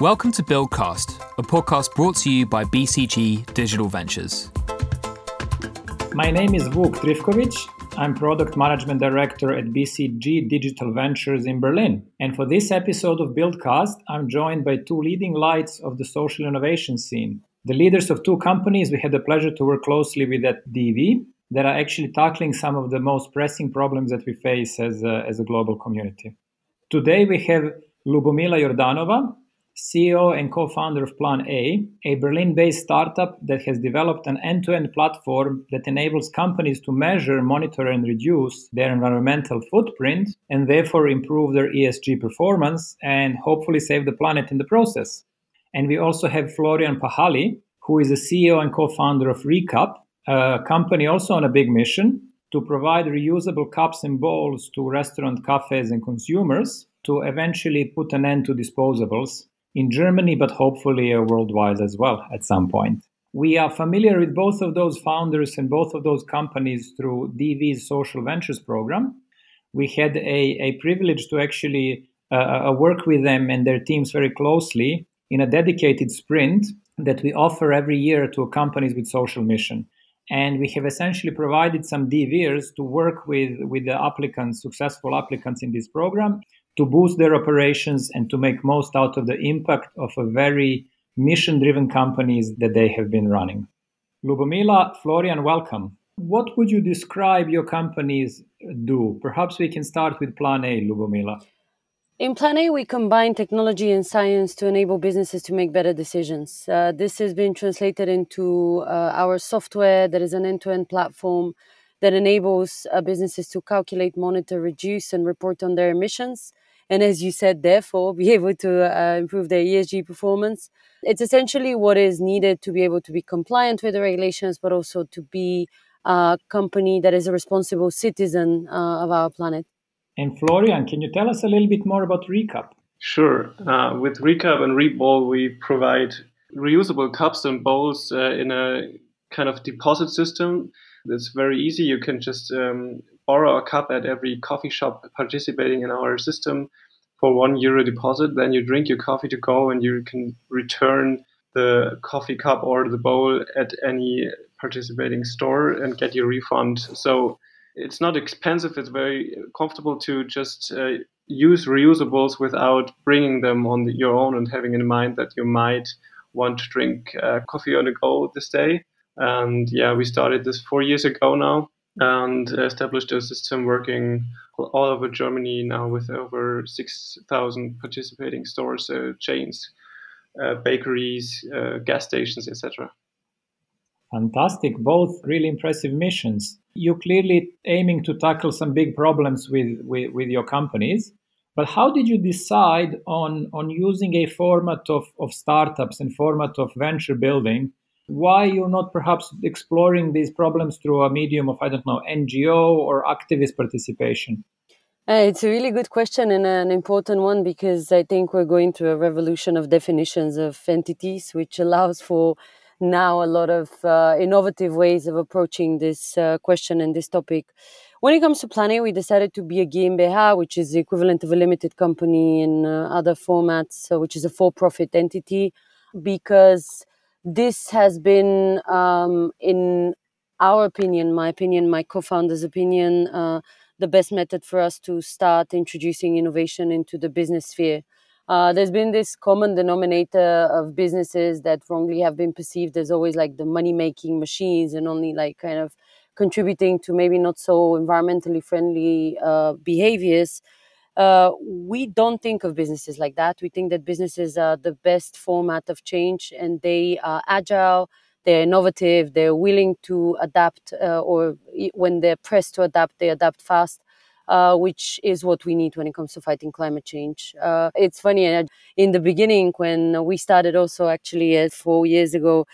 Welcome to Buildcast, a podcast brought to you by BCG Digital Ventures. My name is Vuk Trifkovic. I'm Product Management Director at BCG Digital Ventures in Berlin. And for this episode of Buildcast, I'm joined by two leading lights of the social innovation scene. The leaders of two companies we had the pleasure to work closely with at DV that are actually tackling some of the most pressing problems that we face as a, as a global community. Today we have Lubomila Jordanova, CEO and co founder of Plan A, a Berlin based startup that has developed an end to end platform that enables companies to measure, monitor, and reduce their environmental footprint and therefore improve their ESG performance and hopefully save the planet in the process. And we also have Florian Pachaly, who is the CEO and co founder of Recup, a company also on a big mission to provide reusable cups and bowls to restaurant, cafes, and consumers to eventually put an end to disposables in Germany, but hopefully uh, worldwide as well at some point. We are familiar with both of those founders and both of those companies through DV's social ventures program. We had a, a privilege to actually uh, uh, work with them and their teams very closely in a dedicated sprint that we offer every year to companies with social mission. And we have essentially provided some DVers to work with, with the applicants, successful applicants in this program, to boost their operations and to make most out of the impact of a very mission driven companies that they have been running. Lubomila, Florian, welcome. What would you describe your companies do? Perhaps we can start with Plan A, Lubomila. In Plan A, we combine technology and science to enable businesses to make better decisions. Uh, this has been translated into uh, our software that is an end to end platform that enables uh, businesses to calculate, monitor, reduce, and report on their emissions. And as you said, therefore, be able to uh, improve their ESG performance. It's essentially what is needed to be able to be compliant with the regulations, but also to be a company that is a responsible citizen uh, of our planet. And Florian, can you tell us a little bit more about Recup? Sure. Uh, with Recup and Rebowl, we provide reusable cups and bowls uh, in a kind of deposit system it's very easy. You can just um, borrow a cup at every coffee shop participating in our system for one euro deposit. Then you drink your coffee to go, and you can return the coffee cup or the bowl at any participating store and get your refund. So it's not expensive. It's very comfortable to just uh, use reusables without bringing them on the, your own and having in mind that you might want to drink uh, coffee on the go this day. And yeah, we started this four years ago now and established a system working all over Germany now with over 6,000 participating stores, uh, chains, uh, bakeries, uh, gas stations, etc. Fantastic, both really impressive missions. You're clearly aiming to tackle some big problems with, with, with your companies. But how did you decide on, on using a format of, of startups and format of venture building why you're not perhaps exploring these problems through a medium of, I don't know, NGO or activist participation? Uh, it's a really good question and an important one because I think we're going through a revolution of definitions of entities, which allows for now a lot of uh, innovative ways of approaching this uh, question and this topic. When it comes to Plan A we decided to be a GmbH, which is the equivalent of a limited company in uh, other formats, which is a for profit entity, because this has been, um, in our opinion, my opinion, my co founder's opinion, uh, the best method for us to start introducing innovation into the business sphere. Uh, there's been this common denominator of businesses that wrongly have been perceived as always like the money making machines and only like kind of contributing to maybe not so environmentally friendly uh, behaviors. Uh, we don't think of businesses like that. We think that businesses are the best format of change and they are agile, they're innovative, they're willing to adapt, uh, or when they're pressed to adapt, they adapt fast. Uh, which is what we need when it comes to fighting climate change. Uh, it's funny, in the beginning, when we started also actually uh, four years ago,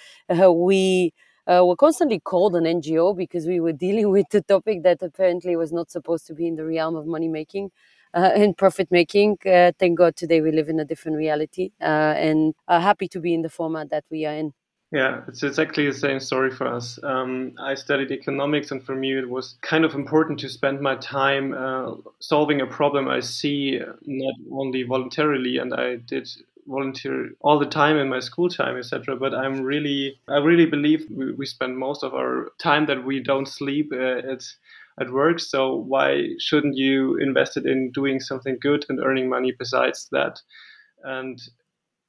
uh, we uh, were constantly called an NGO because we were dealing with the topic that apparently was not supposed to be in the realm of money making uh, and profit making. Uh, thank God today we live in a different reality uh, and happy to be in the format that we are in. Yeah, it's exactly the same story for us. Um, I studied economics, and for me, it was kind of important to spend my time uh, solving a problem I see not only voluntarily, and I did volunteer all the time in my school time, etc. But I'm really, I really believe we, we spend most of our time that we don't sleep uh, at at work. So why shouldn't you invest it in doing something good and earning money besides that? And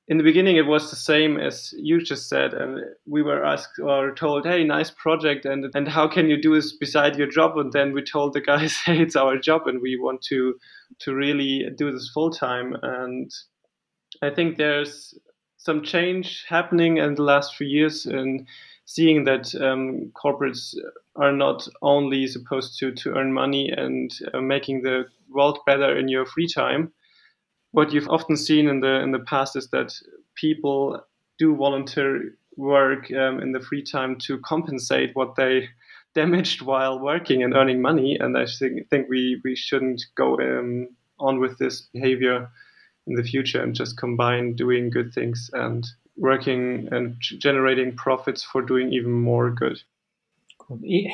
in the beginning, it was the same as you just said, and we were asked or told, "Hey, nice project, and and how can you do this beside your job?" And then we told the guys, "Hey, it's our job, and we want to to really do this full time." And I think there's some change happening in the last few years, and seeing that um, corporates are not only supposed to to earn money and uh, making the world better in your free time what you've often seen in the in the past is that people do volunteer work um, in the free time to compensate what they damaged while working and earning money. And I think think we we shouldn't go um, on with this behavior in the future and just combine doing good things and working and generating profits for doing even more good.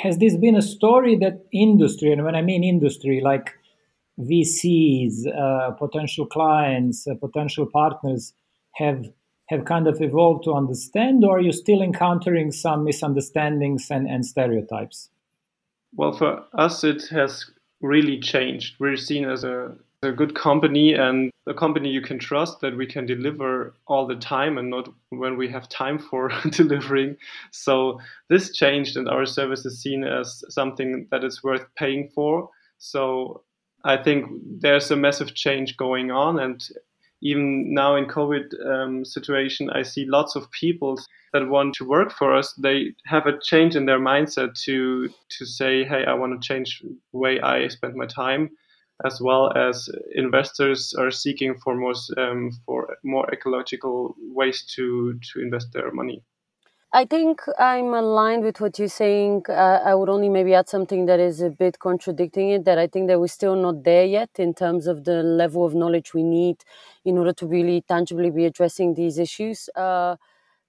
Has this been a story that industry, and when I mean industry, like VCs, uh, potential clients, uh, potential partners have have kind of evolved to understand, or are you still encountering some misunderstandings and, and stereotypes? Well, for us, it has really changed. We're seen as a, a good company and a company you can trust that we can deliver all the time and not when we have time for delivering. So this changed, and our service is seen as something that is worth paying for. So I think there's a massive change going on, and even now in COVID um, situation, I see lots of people that want to work for us. They have a change in their mindset to to say, "Hey, I want to change the way I spend my time." As well as investors are seeking for more um, for more ecological ways to to invest their money. I think I'm aligned with what you're saying. Uh, I would only maybe add something that is a bit contradicting it. That I think that we're still not there yet in terms of the level of knowledge we need in order to really tangibly be addressing these issues. Uh,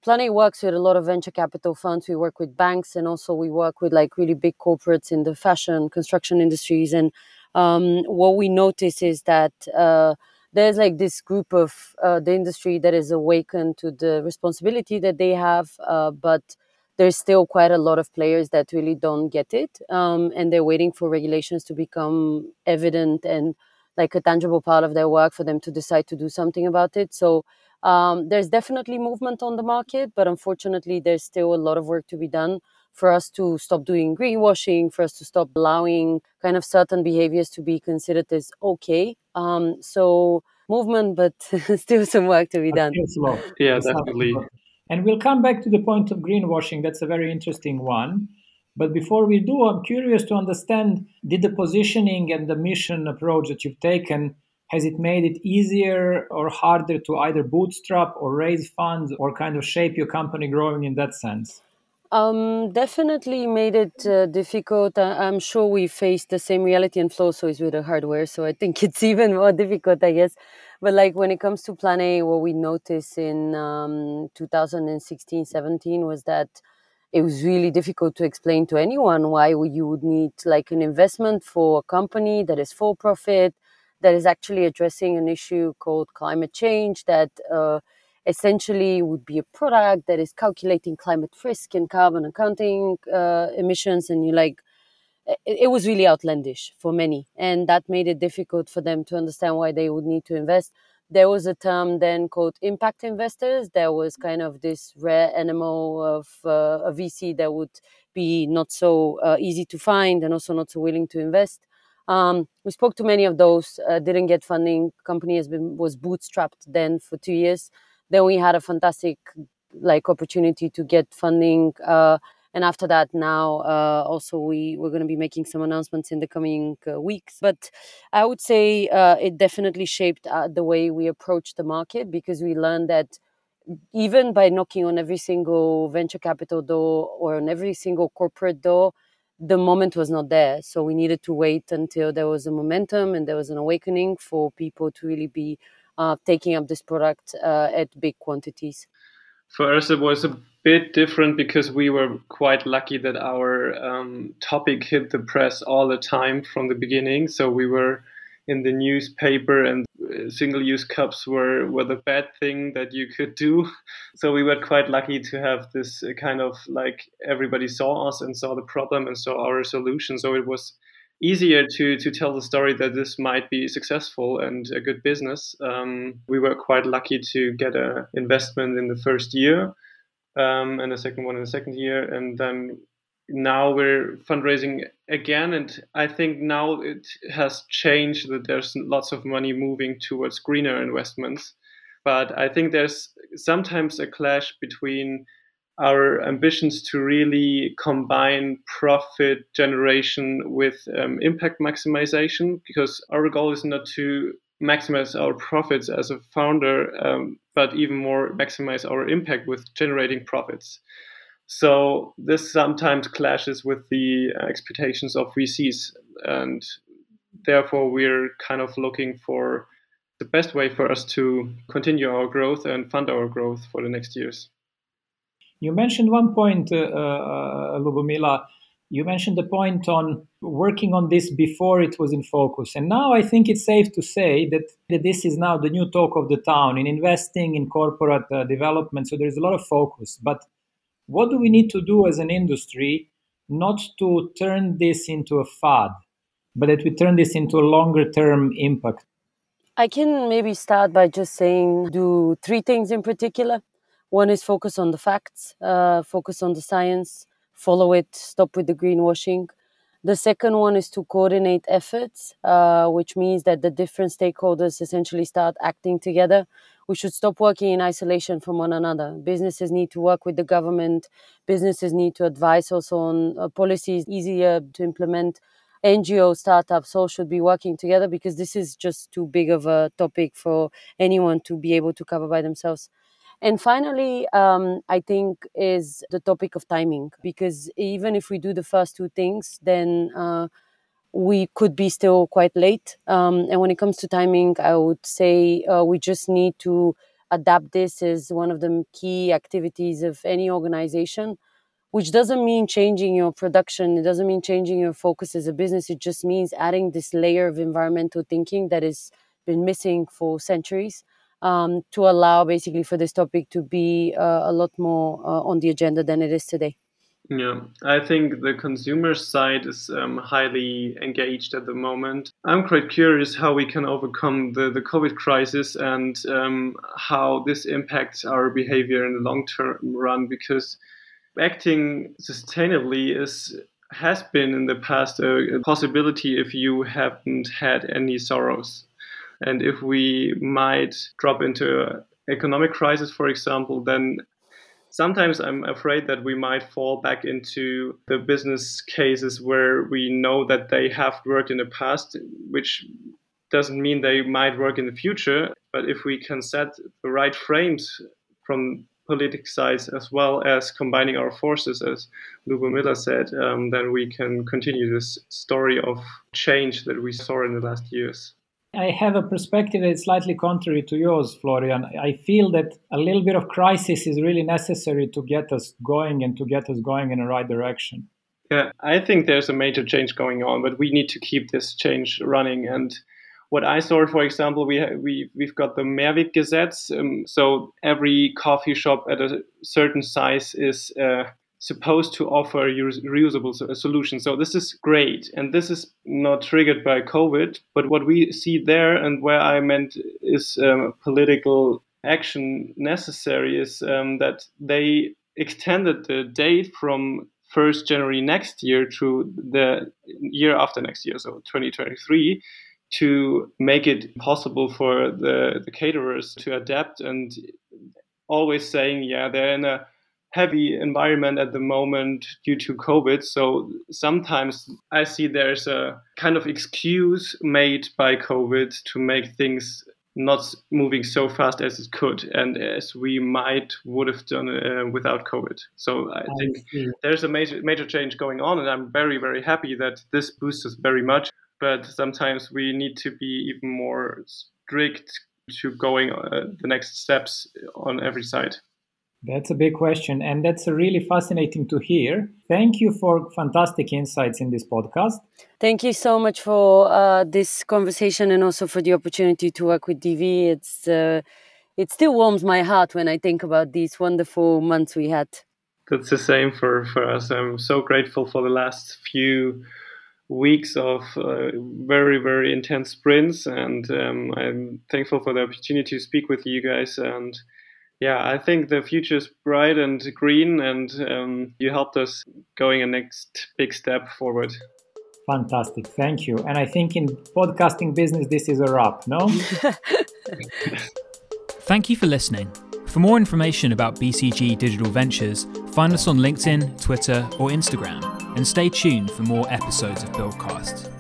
Plan works with a lot of venture capital funds. We work with banks, and also we work with like really big corporates in the fashion, construction industries. And um, what we notice is that. Uh, there's like this group of uh, the industry that is awakened to the responsibility that they have, uh, but there's still quite a lot of players that really don't get it, um, and they're waiting for regulations to become evident and like a tangible part of their work for them to decide to do something about it. So um, there's definitely movement on the market, but unfortunately, there's still a lot of work to be done for us to stop doing greenwashing, for us to stop allowing kind of certain behaviors to be considered as okay. Um, so movement, but still some work to be done. Yeah, definitely. And we'll come back to the point of greenwashing. That's a very interesting one. But before we do, I'm curious to understand did the positioning and the mission approach that you've taken has it made it easier or harder to either bootstrap or raise funds or kind of shape your company growing in that sense? Um, definitely made it uh, difficult. I- am sure we faced the same reality and flow, so is with the hardware. So I think it's even more difficult, I guess. But like when it comes to Plan A, what we noticed in um, 2016, 17 was that it was really difficult to explain to anyone why you would need like an investment for a company that is for profit, that is actually addressing an issue called climate change, that uh, essentially would be a product that is calculating climate risk and carbon accounting uh, emissions and you like it, it, was really outlandish for many and that made it difficult for them to understand why they would need to invest. There was a term then called impact investors. There was kind of this rare animal of uh, a vc that would be not so uh, easy to find and also not so willing to invest. Um, we spoke to many of those uh, didn't get funding. Company has been was bootstrapped then for two years then we had a fantastic like opportunity to get funding uh, and after that now uh, also we we're going to be making some announcements in the coming uh, weeks. But i would say uh, it definitely shaped uh, the way we approach the market because we learned that even by knocking on every single venture capital door or on every single corporate door the moment was not there. So we needed to wait until there was a momentum and there was an awakening for people to really be uh, taking up this product uh, at big quantities? For us, it was a bit different because we were quite lucky that our um, topic hit the press all the time from the beginning. So we were in the newspaper and single-use cups were were the bad thing that you could do. So we were quite lucky to have this kind of like everybody saw us and saw the problem and saw our solution. So it was easier to to tell the story that this might be successful and a good business. Um, we were quite lucky to get an investment in the first year um, and a second one in the second year, and then now we're fundraising again and i think now it has changed that there's lots of money moving towards greener investments but i think there's sometimes a clash between our ambitions to really combine profit generation with um, impact maximization because our goal is not to maximize our profits as a founder um, but even more maximize our impact with generating profits so this sometimes clashes with the uh, expectations of VCs, and therefore we're kind of looking for the best way for us to continue our growth and fund our growth for the next years. You mentioned one point, uh, uh, Lubomila. You mentioned the point on working on this before it was in focus. And now I think it's safe to say that, that this is now the new talk of the town in investing in corporate uh, development. So there's a lot of focus. But what do we need to do as an industry not to turn this into a fad, but that we turn this into a longer term impact? I can maybe start by just saying do three things in particular. One is focus on the facts, uh, focus on the science, follow it, stop with the greenwashing. The second one is to coordinate efforts, uh, which means that the different stakeholders essentially start acting together we should stop working in isolation from one another. Businesses need to work with the government. Businesses need to advise also on uh, policies easier to implement. NGO startups all should be working together because this is just too big of a topic for anyone to be able to cover by themselves. And finally, um, I think is the topic of timing because even if we do the first two things, then uh, we could be still quite late. Um, and when it comes to timing, I would say uh, we just need to adapt this as one of the key activities of any organization, which doesn't mean changing your production. It doesn't mean changing your focus as a business. It just means adding this layer of environmental thinking that has been missing for centuries. Um, to allow basically for this topic to be uh, a lot more uh, on the agenda than it is today. Yeah, I think the consumer side is um, highly engaged at the moment. I'm quite curious how we can overcome the, the COVID crisis and um, how this impacts our behavior in the long term run because acting sustainably is has been in the past a, a possibility if you haven't had any sorrows. And if we might drop into economic crisis, for example, then sometimes I'm afraid that we might fall back into the business cases where we know that they have worked in the past, which doesn't mean they might work in the future. But if we can set the right frames from political sides as well as combining our forces, as Lubomila said, um, then we can continue this story of change that we saw in the last years. I have a perspective that's slightly contrary to yours, Florian. I feel that a little bit of crisis is really necessary to get us going and to get us going in the right direction. Yeah, I think there's a major change going on, but we need to keep this change running. And what I saw, for example, we we we've got the Mehrweggesetz. Um, so every coffee shop at a certain size is uh, supposed to offer reusable solutions. So this is great, and this is not triggered by COVID. But what we see there, and where I meant is um, political action necessary, is um, that they extended the date from 1st January next year to the year after next year, so 2023 to make it possible for the, the caterers to adapt and always saying, yeah, they're in a heavy environment at the moment due to COVID. So sometimes I see there's a kind of excuse made by COVID to make things not moving so fast as it could and as we might would have done uh, without COVID. So I, I think see. there's a major major change going on, and I'm very very happy that this boosts us very much. But sometimes we need to be even more strict to going uh, the next steps on every side. That's a big question, and that's really fascinating to hear. Thank you for fantastic insights in this podcast. Thank you so much for uh, this conversation and also for the opportunity to work with DV. It's uh, it still warms my heart when I think about these wonderful months we had. That's the same for, for us. I'm so grateful for the last few weeks of uh, very, very intense sprints, and um, I'm thankful for the opportunity to speak with you guys. And yeah, I think the future is bright and green, and um, you helped us going a next big step forward. Fantastic, thank you. And I think in podcasting business, this is a wrap, no? Thank you for listening. For more information about BCG Digital Ventures, find us on LinkedIn, Twitter, or Instagram, and stay tuned for more episodes of Buildcast.